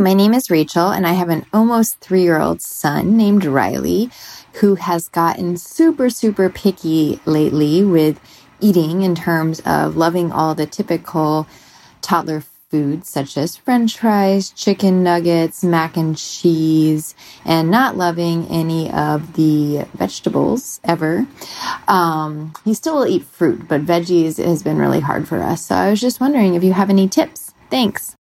My name is Rachel, and I have an almost three year old son named Riley who has gotten super, super picky lately with eating in terms of loving all the typical toddler foods such as french fries, chicken nuggets, mac and cheese, and not loving any of the vegetables ever. Um, he still will eat fruit, but veggies has been really hard for us. So I was just wondering if you have any tips. Thanks.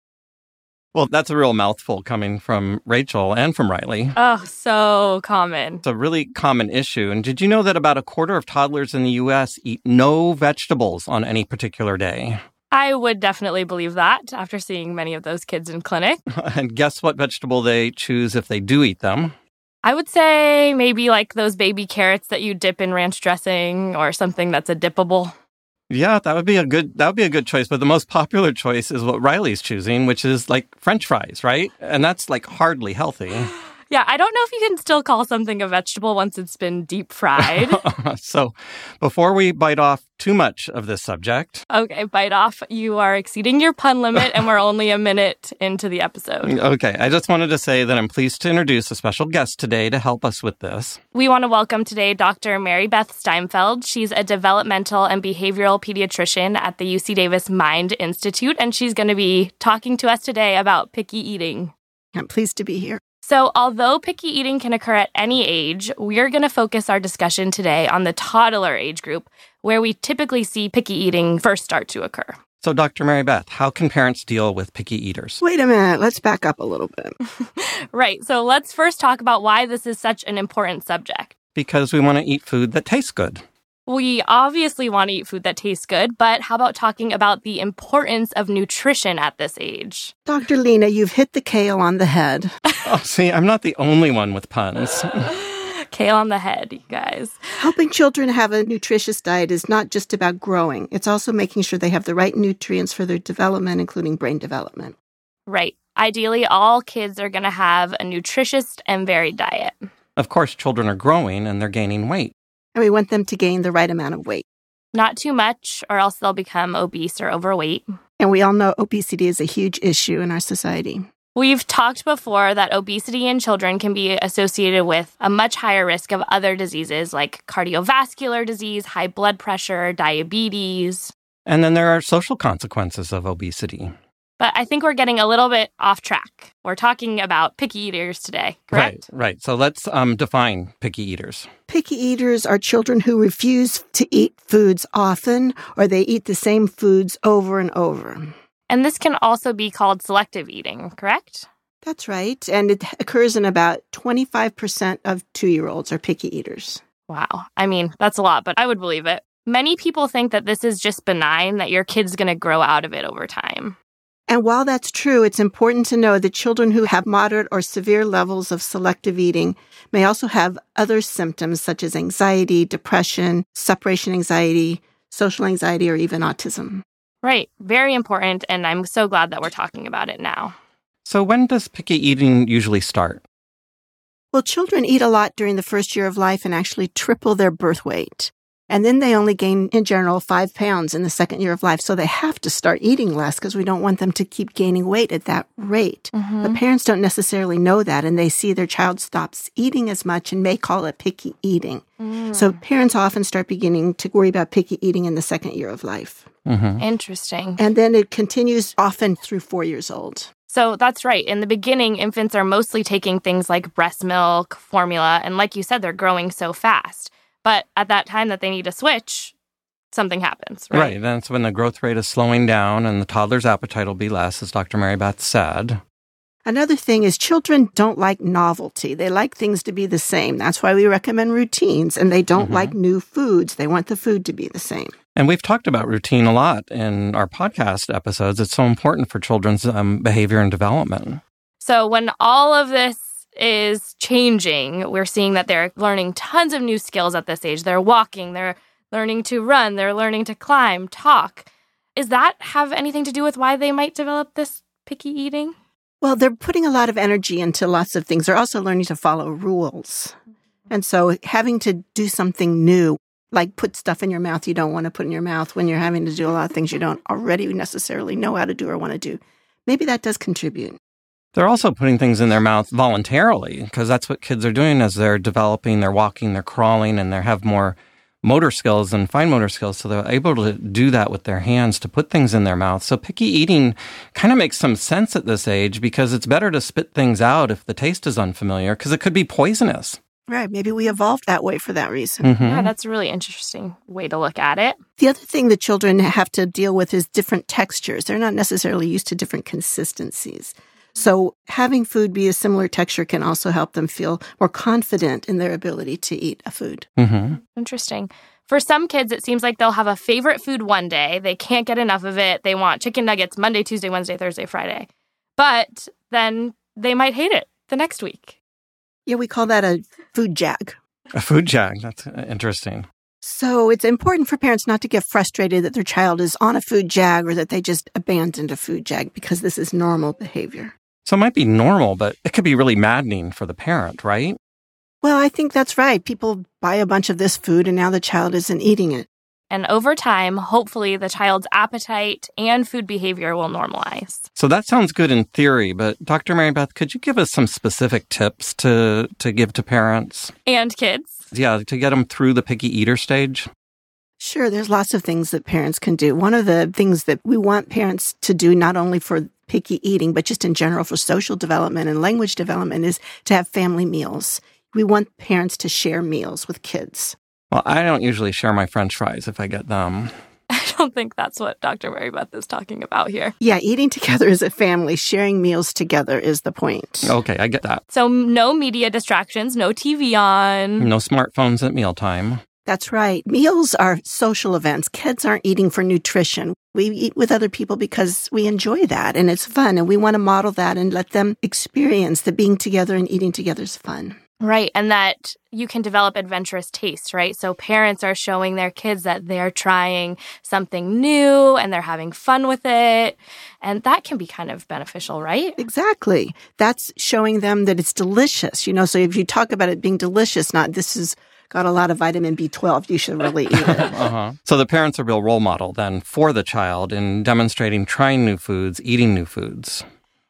Well, that's a real mouthful coming from Rachel and from Riley. Oh, so common. It's a really common issue. And did you know that about a quarter of toddlers in the U.S. eat no vegetables on any particular day? I would definitely believe that after seeing many of those kids in clinic. and guess what vegetable they choose if they do eat them? I would say maybe like those baby carrots that you dip in ranch dressing or something that's a dippable. Yeah, that would be a good that would be a good choice. But the most popular choice is what Riley's choosing, which is like French fries, right? And that's like hardly healthy. Yeah, I don't know if you can still call something a vegetable once it's been deep fried. so, before we bite off too much of this subject. Okay, bite off. You are exceeding your pun limit, and we're only a minute into the episode. Okay, I just wanted to say that I'm pleased to introduce a special guest today to help us with this. We want to welcome today Dr. Mary Beth Steinfeld. She's a developmental and behavioral pediatrician at the UC Davis Mind Institute, and she's going to be talking to us today about picky eating. I'm pleased to be here. So, although picky eating can occur at any age, we're going to focus our discussion today on the toddler age group, where we typically see picky eating first start to occur. So, Dr. Mary Beth, how can parents deal with picky eaters? Wait a minute, let's back up a little bit. right. So, let's first talk about why this is such an important subject. Because we want to eat food that tastes good. We obviously want to eat food that tastes good, but how about talking about the importance of nutrition at this age? Dr. Lena, you've hit the kale on the head. oh, see, I'm not the only one with puns. kale on the head, you guys. Helping children have a nutritious diet is not just about growing, it's also making sure they have the right nutrients for their development, including brain development. Right. Ideally, all kids are going to have a nutritious and varied diet. Of course, children are growing and they're gaining weight and we want them to gain the right amount of weight. Not too much, or else they'll become obese or overweight. And we all know obesity is a huge issue in our society. We've talked before that obesity in children can be associated with a much higher risk of other diseases like cardiovascular disease, high blood pressure, diabetes. And then there are social consequences of obesity. But I think we're getting a little bit off track. We're talking about picky eaters today, correct? Right, right. So let's um, define picky eaters. Picky eaters are children who refuse to eat foods often or they eat the same foods over and over. And this can also be called selective eating, correct? That's right. And it occurs in about 25% of two year olds are picky eaters. Wow. I mean, that's a lot, but I would believe it. Many people think that this is just benign, that your kid's going to grow out of it over time. And while that's true, it's important to know that children who have moderate or severe levels of selective eating may also have other symptoms such as anxiety, depression, separation anxiety, social anxiety, or even autism. Right. Very important. And I'm so glad that we're talking about it now. So, when does picky eating usually start? Well, children eat a lot during the first year of life and actually triple their birth weight. And then they only gain, in general, five pounds in the second year of life. So they have to start eating less because we don't want them to keep gaining weight at that rate. Mm-hmm. But parents don't necessarily know that and they see their child stops eating as much and may call it picky eating. Mm. So parents often start beginning to worry about picky eating in the second year of life. Mm-hmm. Interesting. And then it continues often through four years old. So that's right. In the beginning, infants are mostly taking things like breast milk, formula, and like you said, they're growing so fast. But at that time that they need to switch, something happens, right? Right. That's when the growth rate is slowing down and the toddler's appetite will be less, as Dr. Mary Beth said. Another thing is children don't like novelty. They like things to be the same. That's why we recommend routines and they don't mm-hmm. like new foods. They want the food to be the same. And we've talked about routine a lot in our podcast episodes. It's so important for children's um, behavior and development. So when all of this is changing. We're seeing that they're learning tons of new skills at this age. They're walking, they're learning to run, they're learning to climb, talk. Is that have anything to do with why they might develop this picky eating? Well, they're putting a lot of energy into lots of things. They're also learning to follow rules. Mm-hmm. And so having to do something new, like put stuff in your mouth you don't want to put in your mouth when you're having to do a lot of things you don't already necessarily know how to do or want to do, maybe that does contribute. They're also putting things in their mouth voluntarily because that's what kids are doing as they're developing, they're walking, they're crawling, and they have more motor skills and fine motor skills. So they're able to do that with their hands to put things in their mouth. So picky eating kind of makes some sense at this age because it's better to spit things out if the taste is unfamiliar because it could be poisonous. Right. Maybe we evolved that way for that reason. Mm-hmm. Yeah, that's a really interesting way to look at it. The other thing that children have to deal with is different textures. They're not necessarily used to different consistencies. So having food be a similar texture can also help them feel more confident in their ability to eat a food. Mm-hmm. Interesting. For some kids, it seems like they'll have a favorite food one day. They can't get enough of it. They want chicken nuggets Monday, Tuesday, Wednesday, Thursday, Friday. But then they might hate it the next week. Yeah, we call that a food jag. A food jag. That's uh, interesting. So it's important for parents not to get frustrated that their child is on a food jag or that they just abandoned a food jag because this is normal behavior. So it might be normal, but it could be really maddening for the parent, right? Well, I think that's right. People buy a bunch of this food and now the child isn't eating it. And over time, hopefully, the child's appetite and food behavior will normalize. So that sounds good in theory, but Dr. Mary Beth, could you give us some specific tips to, to give to parents? And kids. Yeah, to get them through the picky eater stage? Sure, there's lots of things that parents can do. One of the things that we want parents to do, not only for picky eating, but just in general for social development and language development, is to have family meals. We want parents to share meals with kids. Well, I don't usually share my french fries if I get them. I don't think that's what Dr. Mary Beth is talking about here. Yeah, eating together as a family, sharing meals together is the point. Okay, I get that. So, no media distractions, no TV on. No smartphones at mealtime. That's right. Meals are social events. Kids aren't eating for nutrition. We eat with other people because we enjoy that and it's fun. And we want to model that and let them experience that being together and eating together is fun. Right. And that you can develop adventurous tastes, right? So parents are showing their kids that they're trying something new and they're having fun with it. And that can be kind of beneficial, right? Exactly. That's showing them that it's delicious. You know, so if you talk about it being delicious, not this is got a lot of vitamin B12, you should really eat it. uh-huh. So the parent's a real role model then for the child in demonstrating trying new foods, eating new foods.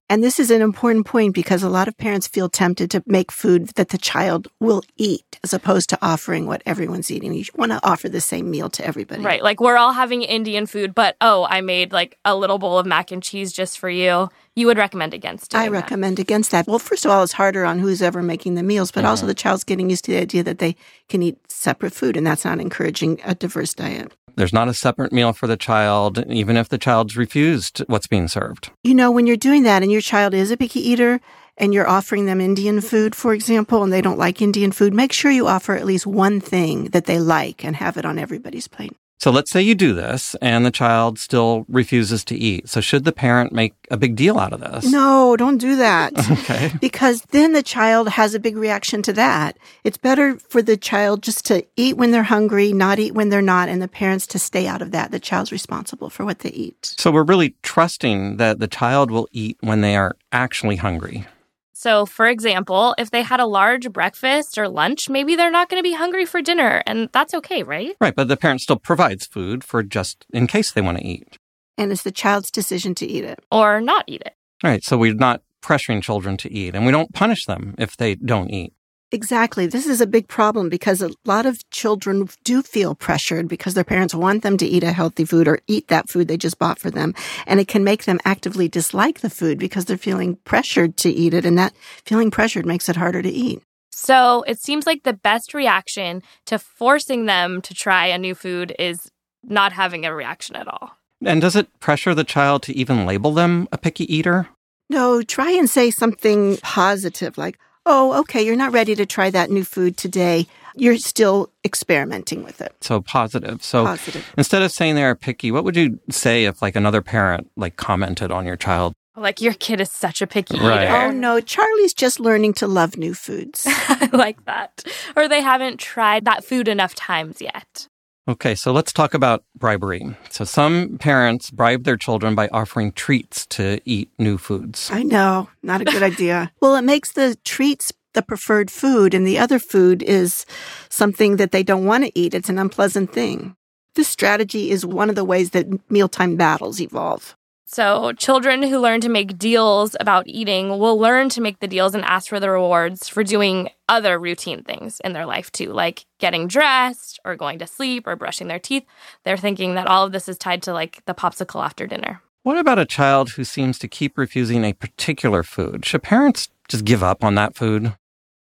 And this is an important point because a lot of parents feel tempted to make food that the child will eat as opposed to offering what everyone's eating. You want to offer the same meal to everybody. Right. Like we're all having Indian food, but oh, I made like a little bowl of mac and cheese just for you. You would recommend against it. I recommend against that. Well, first of all, it's harder on who's ever making the meals, but also mm-hmm. the child's getting used to the idea that they can eat separate food, and that's not encouraging a diverse diet. There's not a separate meal for the child, even if the child's refused what's being served. You know, when you're doing that and your child is a picky eater and you're offering them Indian food, for example, and they don't like Indian food, make sure you offer at least one thing that they like and have it on everybody's plate. So let's say you do this and the child still refuses to eat. So should the parent make a big deal out of this? No, don't do that. Okay. because then the child has a big reaction to that. It's better for the child just to eat when they're hungry, not eat when they're not, and the parents to stay out of that. The child's responsible for what they eat. So we're really trusting that the child will eat when they are actually hungry. So, for example, if they had a large breakfast or lunch, maybe they're not going to be hungry for dinner, and that's okay, right? Right, but the parent still provides food for just in case they want to eat. And it's the child's decision to eat it. Or not eat it. All right, so we're not pressuring children to eat and we don't punish them if they don't eat. Exactly. This is a big problem because a lot of children do feel pressured because their parents want them to eat a healthy food or eat that food they just bought for them. And it can make them actively dislike the food because they're feeling pressured to eat it. And that feeling pressured makes it harder to eat. So, it seems like the best reaction to forcing them to try a new food is not having a reaction at all. And does it pressure the child to even label them a picky eater? No, try and say something positive like, oh, okay, you're not ready to try that new food today. You're still experimenting with it. So positive. So Positive. instead of saying they're picky, what would you say if like another parent like commented on your child? Like your kid is such a picky Right. eater. Oh no, Charlie's just learning to love new foods. I like that. Or they haven't tried that food enough times yet. Okay, so let's talk about bribery. So some parents bribe their children by offering treats to eat new foods. I know, not a good idea. Well, it makes the treats the preferred food, and the other food is something that they don't want to eat. It's an unpleasant thing. This strategy is one of the ways that mealtime battles evolve. So, children who learn to make deals about eating will learn to make the deals and ask for the rewards for doing other routine things in their life too, like getting dressed or going to sleep or brushing their teeth. They're thinking that all of this is tied to like the popsicle after dinner. What about a child who seems to keep refusing a particular food? Should parents just give up on that food?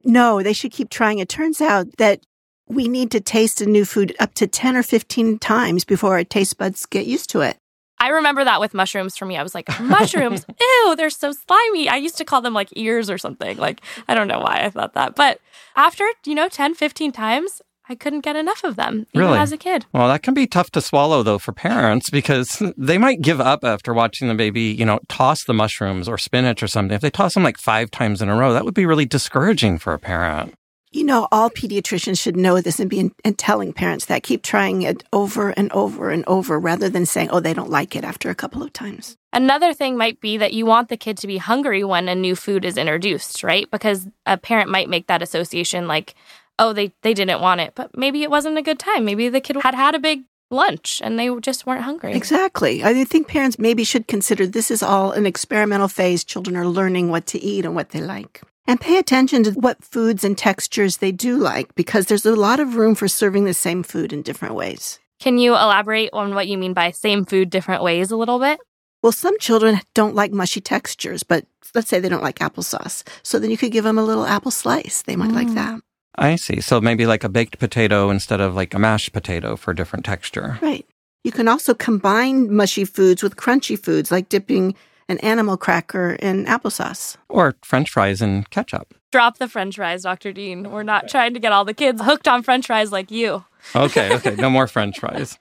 No, they should keep trying. It turns out that we need to taste a new food up to 10 or 15 times before our taste buds get used to it. I remember that with mushrooms for me. I was like, mushrooms, ew, they're so slimy. I used to call them like ears or something. Like, I don't know why I thought that. But after, you know, 10, 15 times, I couldn't get enough of them, even Really? as a kid. Well, that can be tough to swallow though for parents because they might give up after watching the baby, you know, toss the mushrooms or spinach or something. If they toss them like five times in a row, that would be really discouraging for a parent. You know, all pediatricians should know this and be and telling parents that keep trying it over and over and over rather than saying, oh, they don't like it after a couple of times. Another thing might be that you want the kid to be hungry when a new food is introduced, right? Because a parent might make that association like, oh, they, they didn't want it, but maybe it wasn't a good time. Maybe the kid had had a big lunch and they just weren't hungry. Exactly. I think parents maybe should consider this is all an experimental phase. Children are learning what to eat and what they like. And pay attention to what foods and textures they do like because there's a lot of room for serving the same food in different ways. Can you elaborate on what you mean by same food, different ways a little bit? Well, some children don't like mushy textures, but let's say they don't like applesauce. So then you could give them a little apple slice. They might like Mm. that. I see. So maybe like a baked potato instead of like a mashed potato for a different texture. Right. You can also combine mushy foods with crunchy foods, like dipping an animal cracker in applesauce. Or french fries and ketchup. Drop the french fries, Dr. Dean. We're not trying to get all the kids hooked on french fries like you. Okay, okay. No more french fries.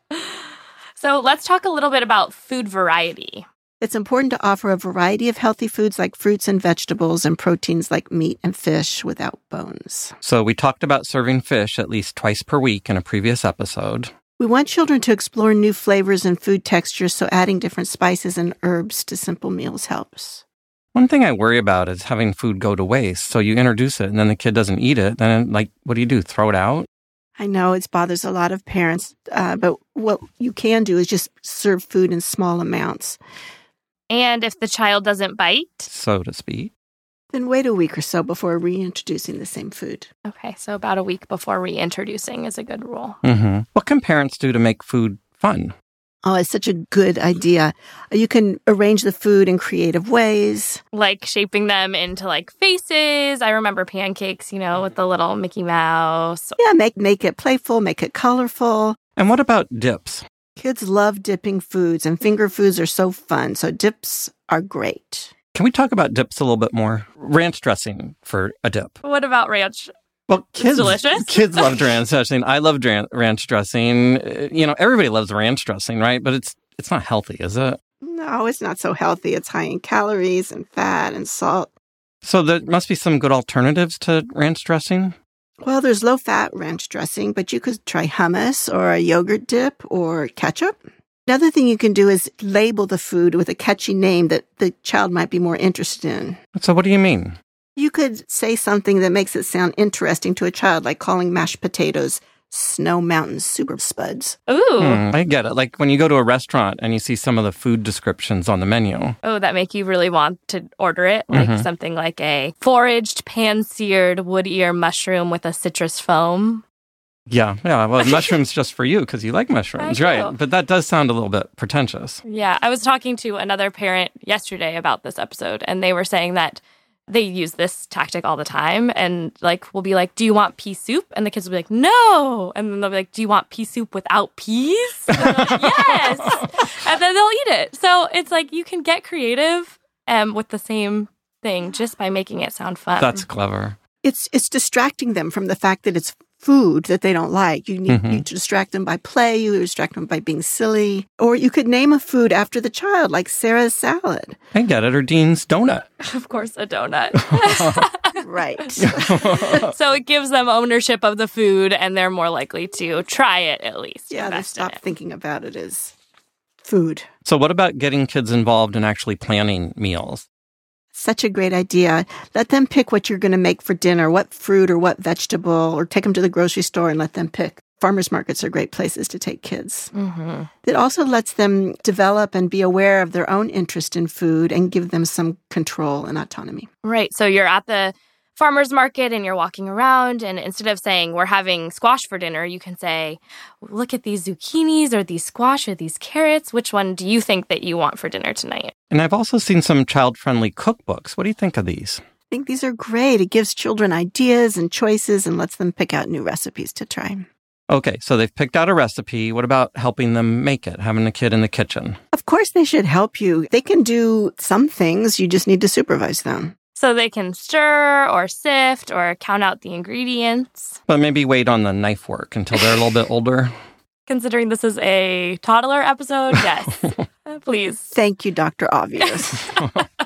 So let's talk a little bit about food variety. It's important to offer a variety of healthy foods like fruits and vegetables and proteins like meat and fish without bones. So we talked about serving fish at least twice per week in a previous episode. We want children to explore new flavors and food textures, so adding different spices and herbs to simple meals helps. One thing I worry about is having food go to waste. So you introduce it and then the kid doesn't eat it. Then, like, what do you do? Throw it out? I know it bothers a lot of parents, uh, but what you can do is just serve food in small amounts. And if the child doesn't bite, So to speak. Then wait a week or so before reintroducing the same food. okay, so about a week before reintroducing is a good rule. hmm What can parents do to make food fun? Oh, it's such a good idea. You can arrange the food in creative ways. Like shaping them into like faces. I remember pancakes, you know, with the little Mickey Mouse. Yeah, make make it playful, make it colorful. And what about dips? Kids love dipping foods, and finger foods are so fun. So dips are great. Can we talk about dips a little bit more? Ranch dressing for a dip. What about ranch? Well, kids, delicious. kids love ranch dressing. I love dran- ranch dressing. Uh, You know, everybody loves ranch dressing, right? But it's it's not healthy, is it? No, it's not so healthy. It's high in calories and fat and salt. So there must be some good alternatives to ranch dressing. Well, there's low fat ranch dressing, but you could try hummus or a yogurt dip or ketchup. Another thing you can do is label the food with a catchy name that the child might be more interested in. So what do you mean? You could say something that makes it sound interesting to a child, like calling mashed potatoes Snow Mountain Super Spuds. Ooh. Hmm, I get it. Like when you go to a restaurant and you see some of the food descriptions on the menu. Oh, that make you really want to order it? Like Mhm. something like a foraged, pan seared wood ear mushroom with a citrus foam. Yeah, yeah. Well, mushrooms just for you because you like mushrooms, right? But that does sound a little bit pretentious. Yeah, I was talking to another parent yesterday about this episode, and they were saying that they use this tactic all the time. And like, we'll be like, Do you want pea soup? And the kids will be like, No. And then they'll be like, Do you want pea soup without peas? And like, yes. And then they'll eat it. So it's like you can get creative um, with the same thing just by making it sound fun. That's clever. It's it's distracting them from the fact that it's food that they don't like. You need mm-hmm. you distract them by play, you distract them by being silly. Or you could name a food after the child, like Sarah's salad. I get it, or Dean's donut. Of course, a donut. right. so it gives them ownership of the food and they're more likely to try it at least. Yeah, they stop thinking about it as food. So, what about getting kids involved in actually planning meals? Such a great idea. Let them pick what you're going to make for dinner, what fruit or what vegetable, or take them to the grocery store and let them pick. Farmers markets are great places to take kids. Mm-hmm. It also lets them develop and be aware of their own interest in food and give them some control and autonomy. Right. So you're at the farmer's market and you're walking around and instead of saying we're having squash for dinner you can say look at these zucchinis or these squash or these carrots which one do you think that you want for dinner tonight and i've also seen some child-friendly cookbooks what do you think of these i think these are great it gives children ideas and choices and lets them pick out new recipes to try Okay, so they've picked out a recipe. What about helping them make it, having a kid in the kitchen? Of course, they should help you. They can do some things, you just need to supervise them. So they can stir or sift or count out the ingredients. But maybe wait on the knife work until they're a little bit older. Considering this is a toddler episode, yes. Uh, please. Thank you, Dr. Obvious.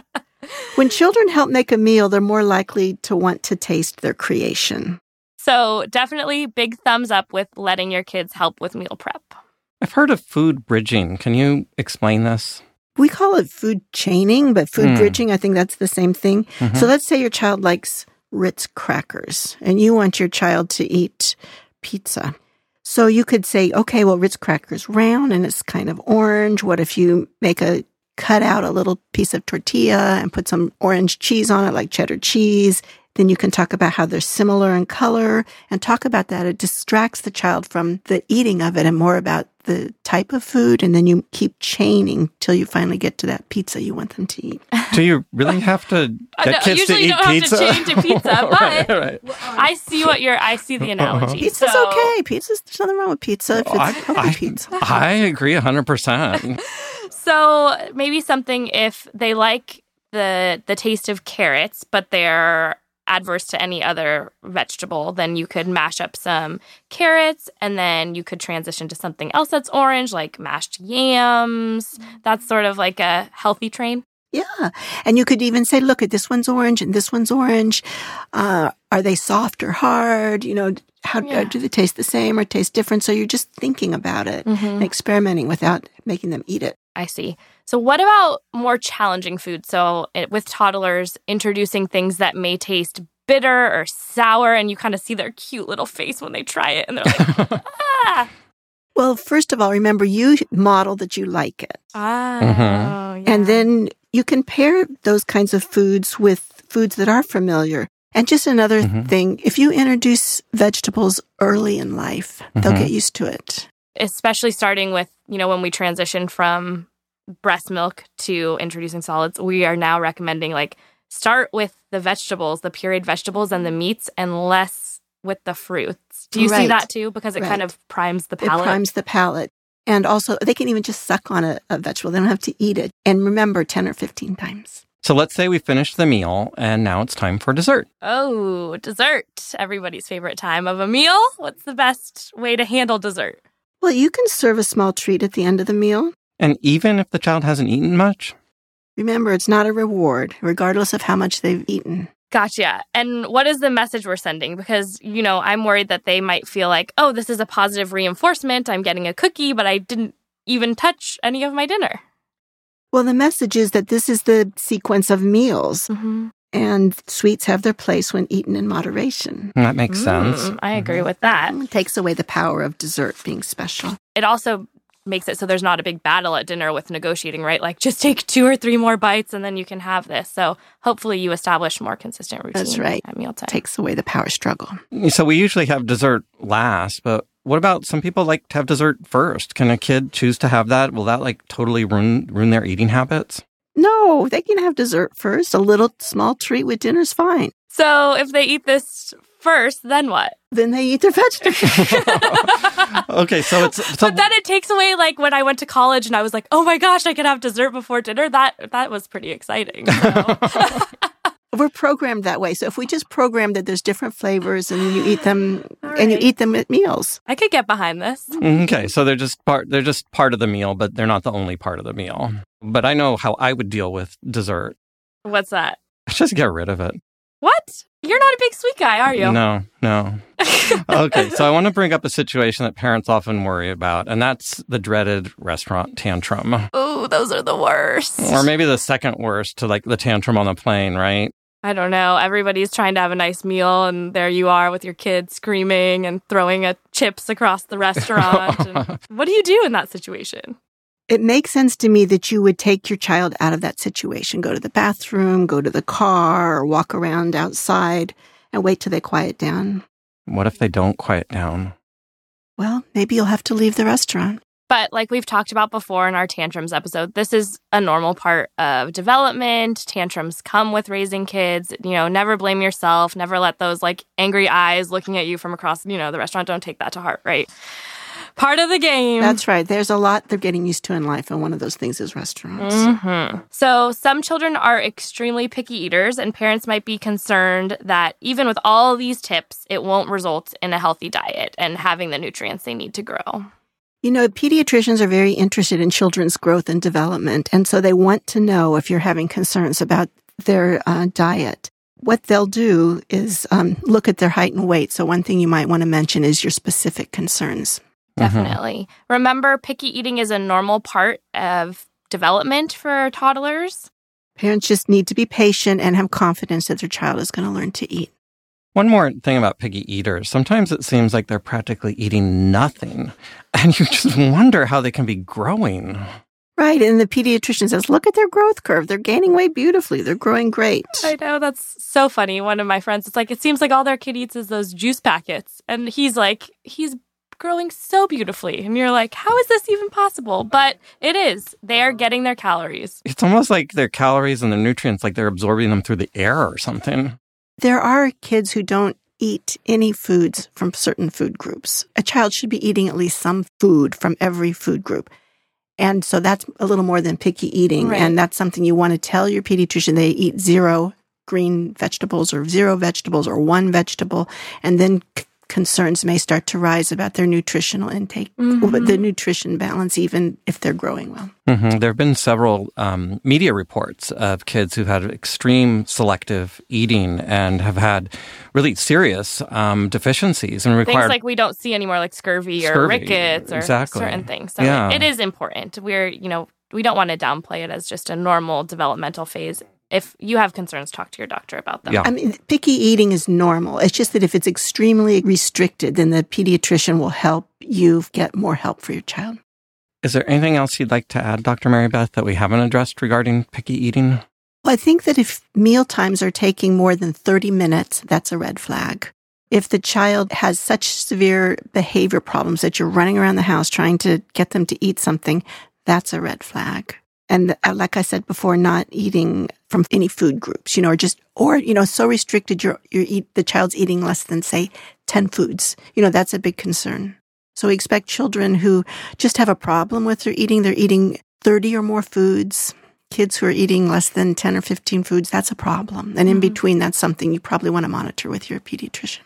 when children help make a meal, they're more likely to want to taste their creation. So, definitely big thumbs up with letting your kids help with meal prep. I've heard of food bridging. Can you explain this? We call it food chaining, but food mm. bridging, I think that's the same thing. Mm-hmm. So let's say your child likes Ritz crackers and you want your child to eat pizza. So you could say, okay, well, Ritz crackers round and it's kind of orange. What if you make a cut out a little piece of tortilla and put some orange cheese on it, like cheddar cheese? Then you can talk about how they're similar in color and talk about that. It distracts the child from the eating of it and more about the type of food. And then you keep chaining till you finally get to that pizza you want them to eat. Do you really have to get no, kids to eat don't pizza? Have to chain to pizza, but right, right. I see what you're. I see the uh-huh. analogy. Pizza's so. okay. Pizza's there's nothing wrong with pizza if it's I, I, pizza. I agree hundred percent. So maybe something if they like the the taste of carrots, but they're adverse to any other vegetable, then you could mash up some carrots and then you could transition to something else that's orange, like mashed yams. That's sort of like a healthy train. Yeah. And you could even say, look, at this one's orange and this one's orange. Uh, are they soft or hard? You know, how yeah. do they taste the same or taste different? So you're just thinking about it mm-hmm. and experimenting without making them eat it. I see. So, what about more challenging food? So, it, with toddlers, introducing things that may taste bitter or sour, and you kind of see their cute little face when they try it, and they're like, ah. Well, first of all, remember you model that you like it. Ah. Mm-hmm. Yeah. And then you can pair those kinds of foods with foods that are familiar. And just another mm-hmm. thing, if you introduce vegetables early in life, mm-hmm. they'll get used to it. Especially starting with, you know, when we transition from breast milk to introducing solids, we are now recommending like start with the vegetables, the pureed vegetables and the meats, and less with the fruits. Do you right. see that too? Because it right. kind of primes the palate. It primes the palate. And also, they can even just suck on a, a vegetable. They don't have to eat it. And remember, 10 or 15 times. So let's say we finished the meal and now it's time for dessert. Oh, dessert. Everybody's favorite time of a meal. What's the best way to handle dessert? Well, you can serve a small treat at the end of the meal. And even if the child hasn't eaten much? Remember, it's not a reward, regardless of how much they've eaten. Gotcha. And what is the message we're sending? Because, you know, I'm worried that they might feel like, oh, this is a positive reinforcement. I'm getting a cookie, but I didn't even touch any of my dinner. Well, the message is that this is the sequence of meals. Mm-hmm. And sweets have their place when eaten in moderation. That makes mm, sense. I agree mm-hmm. with that. It takes away the power of dessert being special. It also makes it so there's not a big battle at dinner with negotiating, right? Like just take two or three more bites and then you can have this. So hopefully you establish more consistent routine. That's right. At mealtime. Takes away the power struggle. So we usually have dessert last, but what about some people like to have dessert first? Can a kid choose to have that? Will that like totally ruin ruin their eating habits? No, they can have dessert first. A little small treat with dinner's fine. So if they eat this first, then what? Then they eat their vegetables. okay, so it's so But then it takes away like when I went to college and I was like, "Oh my gosh, I could have dessert before dinner." That that was pretty exciting. So. We're programmed that way. So if we just program that there's different flavors and you eat them and you eat them at meals. I could get behind this. Mm-hmm. Okay, so they're just part they're just part of the meal, but they're not the only part of the meal. But I know how I would deal with dessert. What's that? Just get rid of it. What? You're not a big sweet guy, are you? No, no. okay, so I want to bring up a situation that parents often worry about, and that's the dreaded restaurant tantrum. Oh, those are the worst. Or maybe the second worst to like the tantrum on the plane, right? I don't know. Everybody's trying to have a nice meal, and there you are with your kid screaming and throwing a chips across the restaurant. what do you do in that situation? It makes sense to me that you would take your child out of that situation, go to the bathroom, go to the car, or walk around outside and wait till they quiet down. What if they don't quiet down? Well, maybe you'll have to leave the restaurant. But like we've talked about before in our tantrums episode, this is a normal part of development. Tantrums come with raising kids. You know, never blame yourself. Never let those like angry eyes looking at you from across, you know, the restaurant. Don't take that to heart, right? Part of the game. That's right. There's a lot they're getting used to in life, and one of those things is restaurants. hmm So, some children are extremely picky eaters, and parents might be concerned that even with all these tips, it won't result in a healthy diet and having the nutrients they need to grow. You know, pediatricians are very interested in children's growth and development, and so they want to know if you're having concerns about their uh, diet. What they'll do is um, look at their height and weight. So, one thing you might want to mention is your specific concerns. Mm-hmm. Definitely. Remember, picky eating is a normal part of development for toddlers. Parents just need to be patient and have confidence that their child is going to learn to eat. One more thing about picky eaters. Sometimes it seems like they're practically eating nothing, and you just wonder how they can be growing. Right. And the pediatrician says, look at their growth curve. They're gaining weight beautifully. They're growing great. I know that's so funny. One of my friends, it's like, it seems like all their kid eats is those juice packets. And he's like, he's growing so beautifully. And you're like, how is this even possible? But it is. They are getting their calories. It's almost like their calories and their nutrients, like they're absorbing them through the air or something. There are kids who don't eat any foods from certain food groups. A child should be eating at least some food from every food group. And so that's a little more than picky eating. Right. And that's something you want to tell your pediatrician they eat zero green vegetables or zero vegetables or one vegetable. And then c- concerns may start to rise about their nutritional intake, but the nutrition balance, even if they're growing well. hmm There have been several um, media reports of kids who've had extreme selective eating and have had really serious um, deficiencies and required Things required. like we don't see anymore, like scurvy, or rickets or exactly. certain things. So Yeah. it is important. We're, you know, we don't want to downplay it as just a normal developmental phase. If you have concerns, talk to your doctor about them. Yeah. I mean, picky eating is normal. It's just that if it's extremely restricted, then the pediatrician will help you get more help for your child. Is there anything else you'd like to add, Dr. Mary Beth, that we haven't addressed regarding picky eating? Well, I think that if meal times are taking more than 30 minutes, that's a red flag. If the child has such severe behavior problems that you're running around the house trying to get them to eat something, that's a red flag. And uh, like I said before, not eating from any food groups, you know, or just, or, you know, so restricted you're, you're eat, the child's eating less than say 10 foods. You know, that's a big concern. So we expect children who just have a problem with their eating, they're eating 30 or more foods. Kids who are eating less than 10 or 15 foods, that's a problem. And in mm-hmm. between, that's something you probably want to monitor with your pediatrician.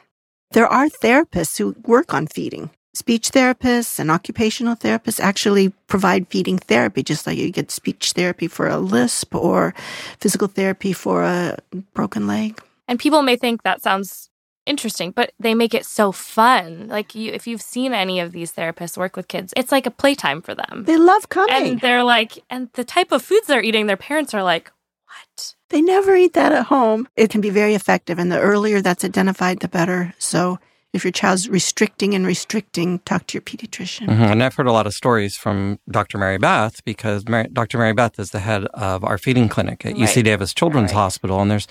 There are therapists who work on feeding. Speech therapists and occupational therapists actually provide feeding therapy, just like you get speech therapy for a lisp or physical therapy for a broken leg. And people may think that sounds interesting, but they make it so fun. Like you, if you've seen any of these therapists work with kids, it's like a playtime for them. They love coming. And they're like, and the type of foods they're eating, their parents are like, what? They never eat that at home. It can be very effective, and the earlier that's identified, the better. So if your child's restricting and restricting, talk to your pediatrician. Mhm. And I've heard a lot of stories from Dr. Mary Beth because Mary, Dr. Mary Beth is the head of our feeding clinic at UC Davis Children's Right. Hospital. And there's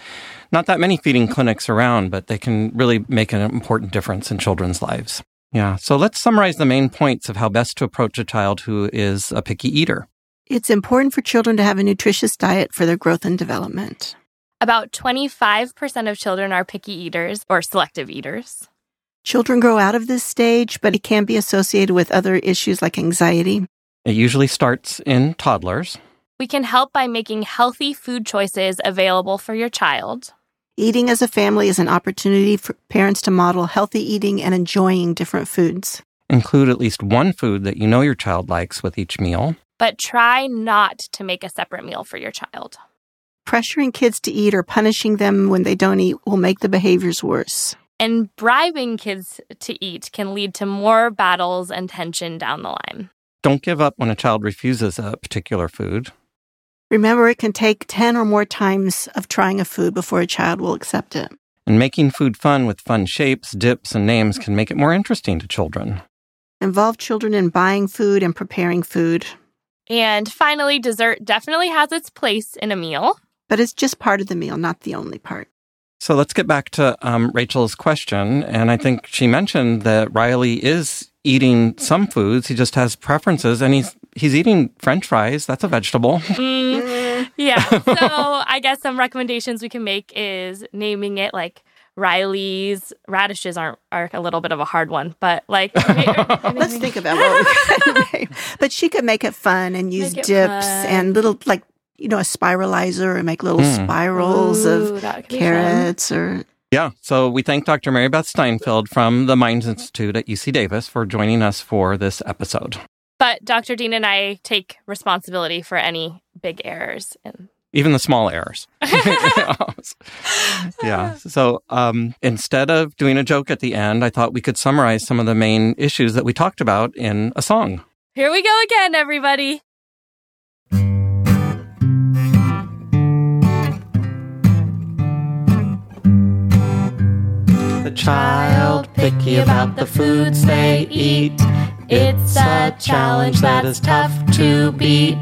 not that many feeding clinics around, but they can really make an important difference in children's lives. Yeah. So let's summarize the main points of how best to approach a child who is a picky eater. It's important for children to have a nutritious diet for their growth and development. About 25% of children are picky eaters or selective eaters. Children grow out of this stage, but it can be associated with other issues like anxiety. It usually starts in toddlers. We can help by making healthy food choices available for your child. Eating as a family is an opportunity for parents to model healthy eating and enjoying different foods. Include at least one food that you know your child likes with each meal. But try not to make a separate meal for your child. Pressuring kids to eat or punishing them when they don't eat will make the behaviors worse. And bribing kids to eat can lead to more battles and tension down the line. Don't give up when a child refuses a particular food. Remember, it can take 10 or more times of trying a food before a child will accept it. And making food fun with fun shapes, dips, and names can make it more interesting to children. Involve children in buying food and preparing food. And finally, dessert definitely has its place in a meal. But it's just part of the meal, not the only part. So let's get back to um, Rachel's question. And I think she mentioned that Riley is eating some foods. He just has preferences and he's he's eating french fries. That's a vegetable. Mm, yeah. So I guess some recommendations we can make is naming it like Riley's radishes aren't are a little bit of a hard one, but like let's think about what we could name. But she could make it fun and use dips fun. and little like you know a spiralizer and make little mm. spirals Ooh, of carrots or yeah. So we thank Dr. Mary Beth Steinfeld from the Minds Institute at UC Davis for joining us for this episode. But Dr. Dean and I take responsibility for any big errors and even the small errors. yeah. So um, instead of doing a joke at the end, I thought we could summarize some of the main issues that we talked about in a song. Here we go again, everybody. Child picky about the foods they eat. It's a challenge that is tough to beat.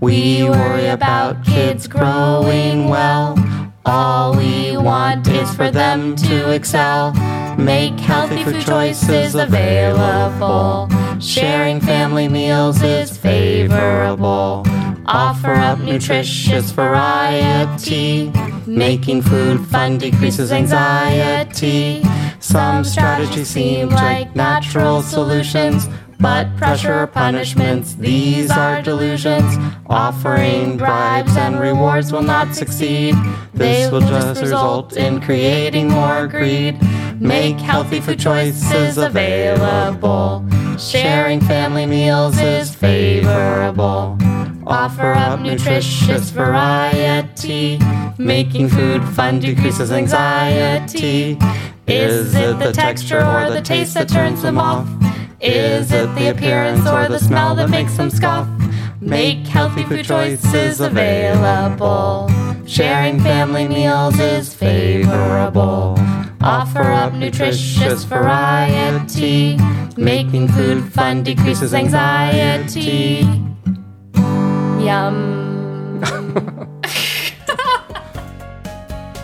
We worry about kids growing well. All we want is for them to excel. Make healthy food choices available. Sharing family meals is favorable. Offer up nutritious variety. Making food fun decreases anxiety. Some strategies seem like natural solutions but pressure or punishments, these are delusions. Offering bribes and rewards will not succeed. This will just result in creating more greed. Make healthy food choices available. Sharing family meals is favorable. Offer up nutritious variety. Making food fun decreases anxiety. Is it the texture or the taste that turns them off? Is it the appearance or the smell that makes them scoff? Make healthy food choices available. Sharing family meals is favorable. Offer up nutritious variety. Making food fun decreases anxiety.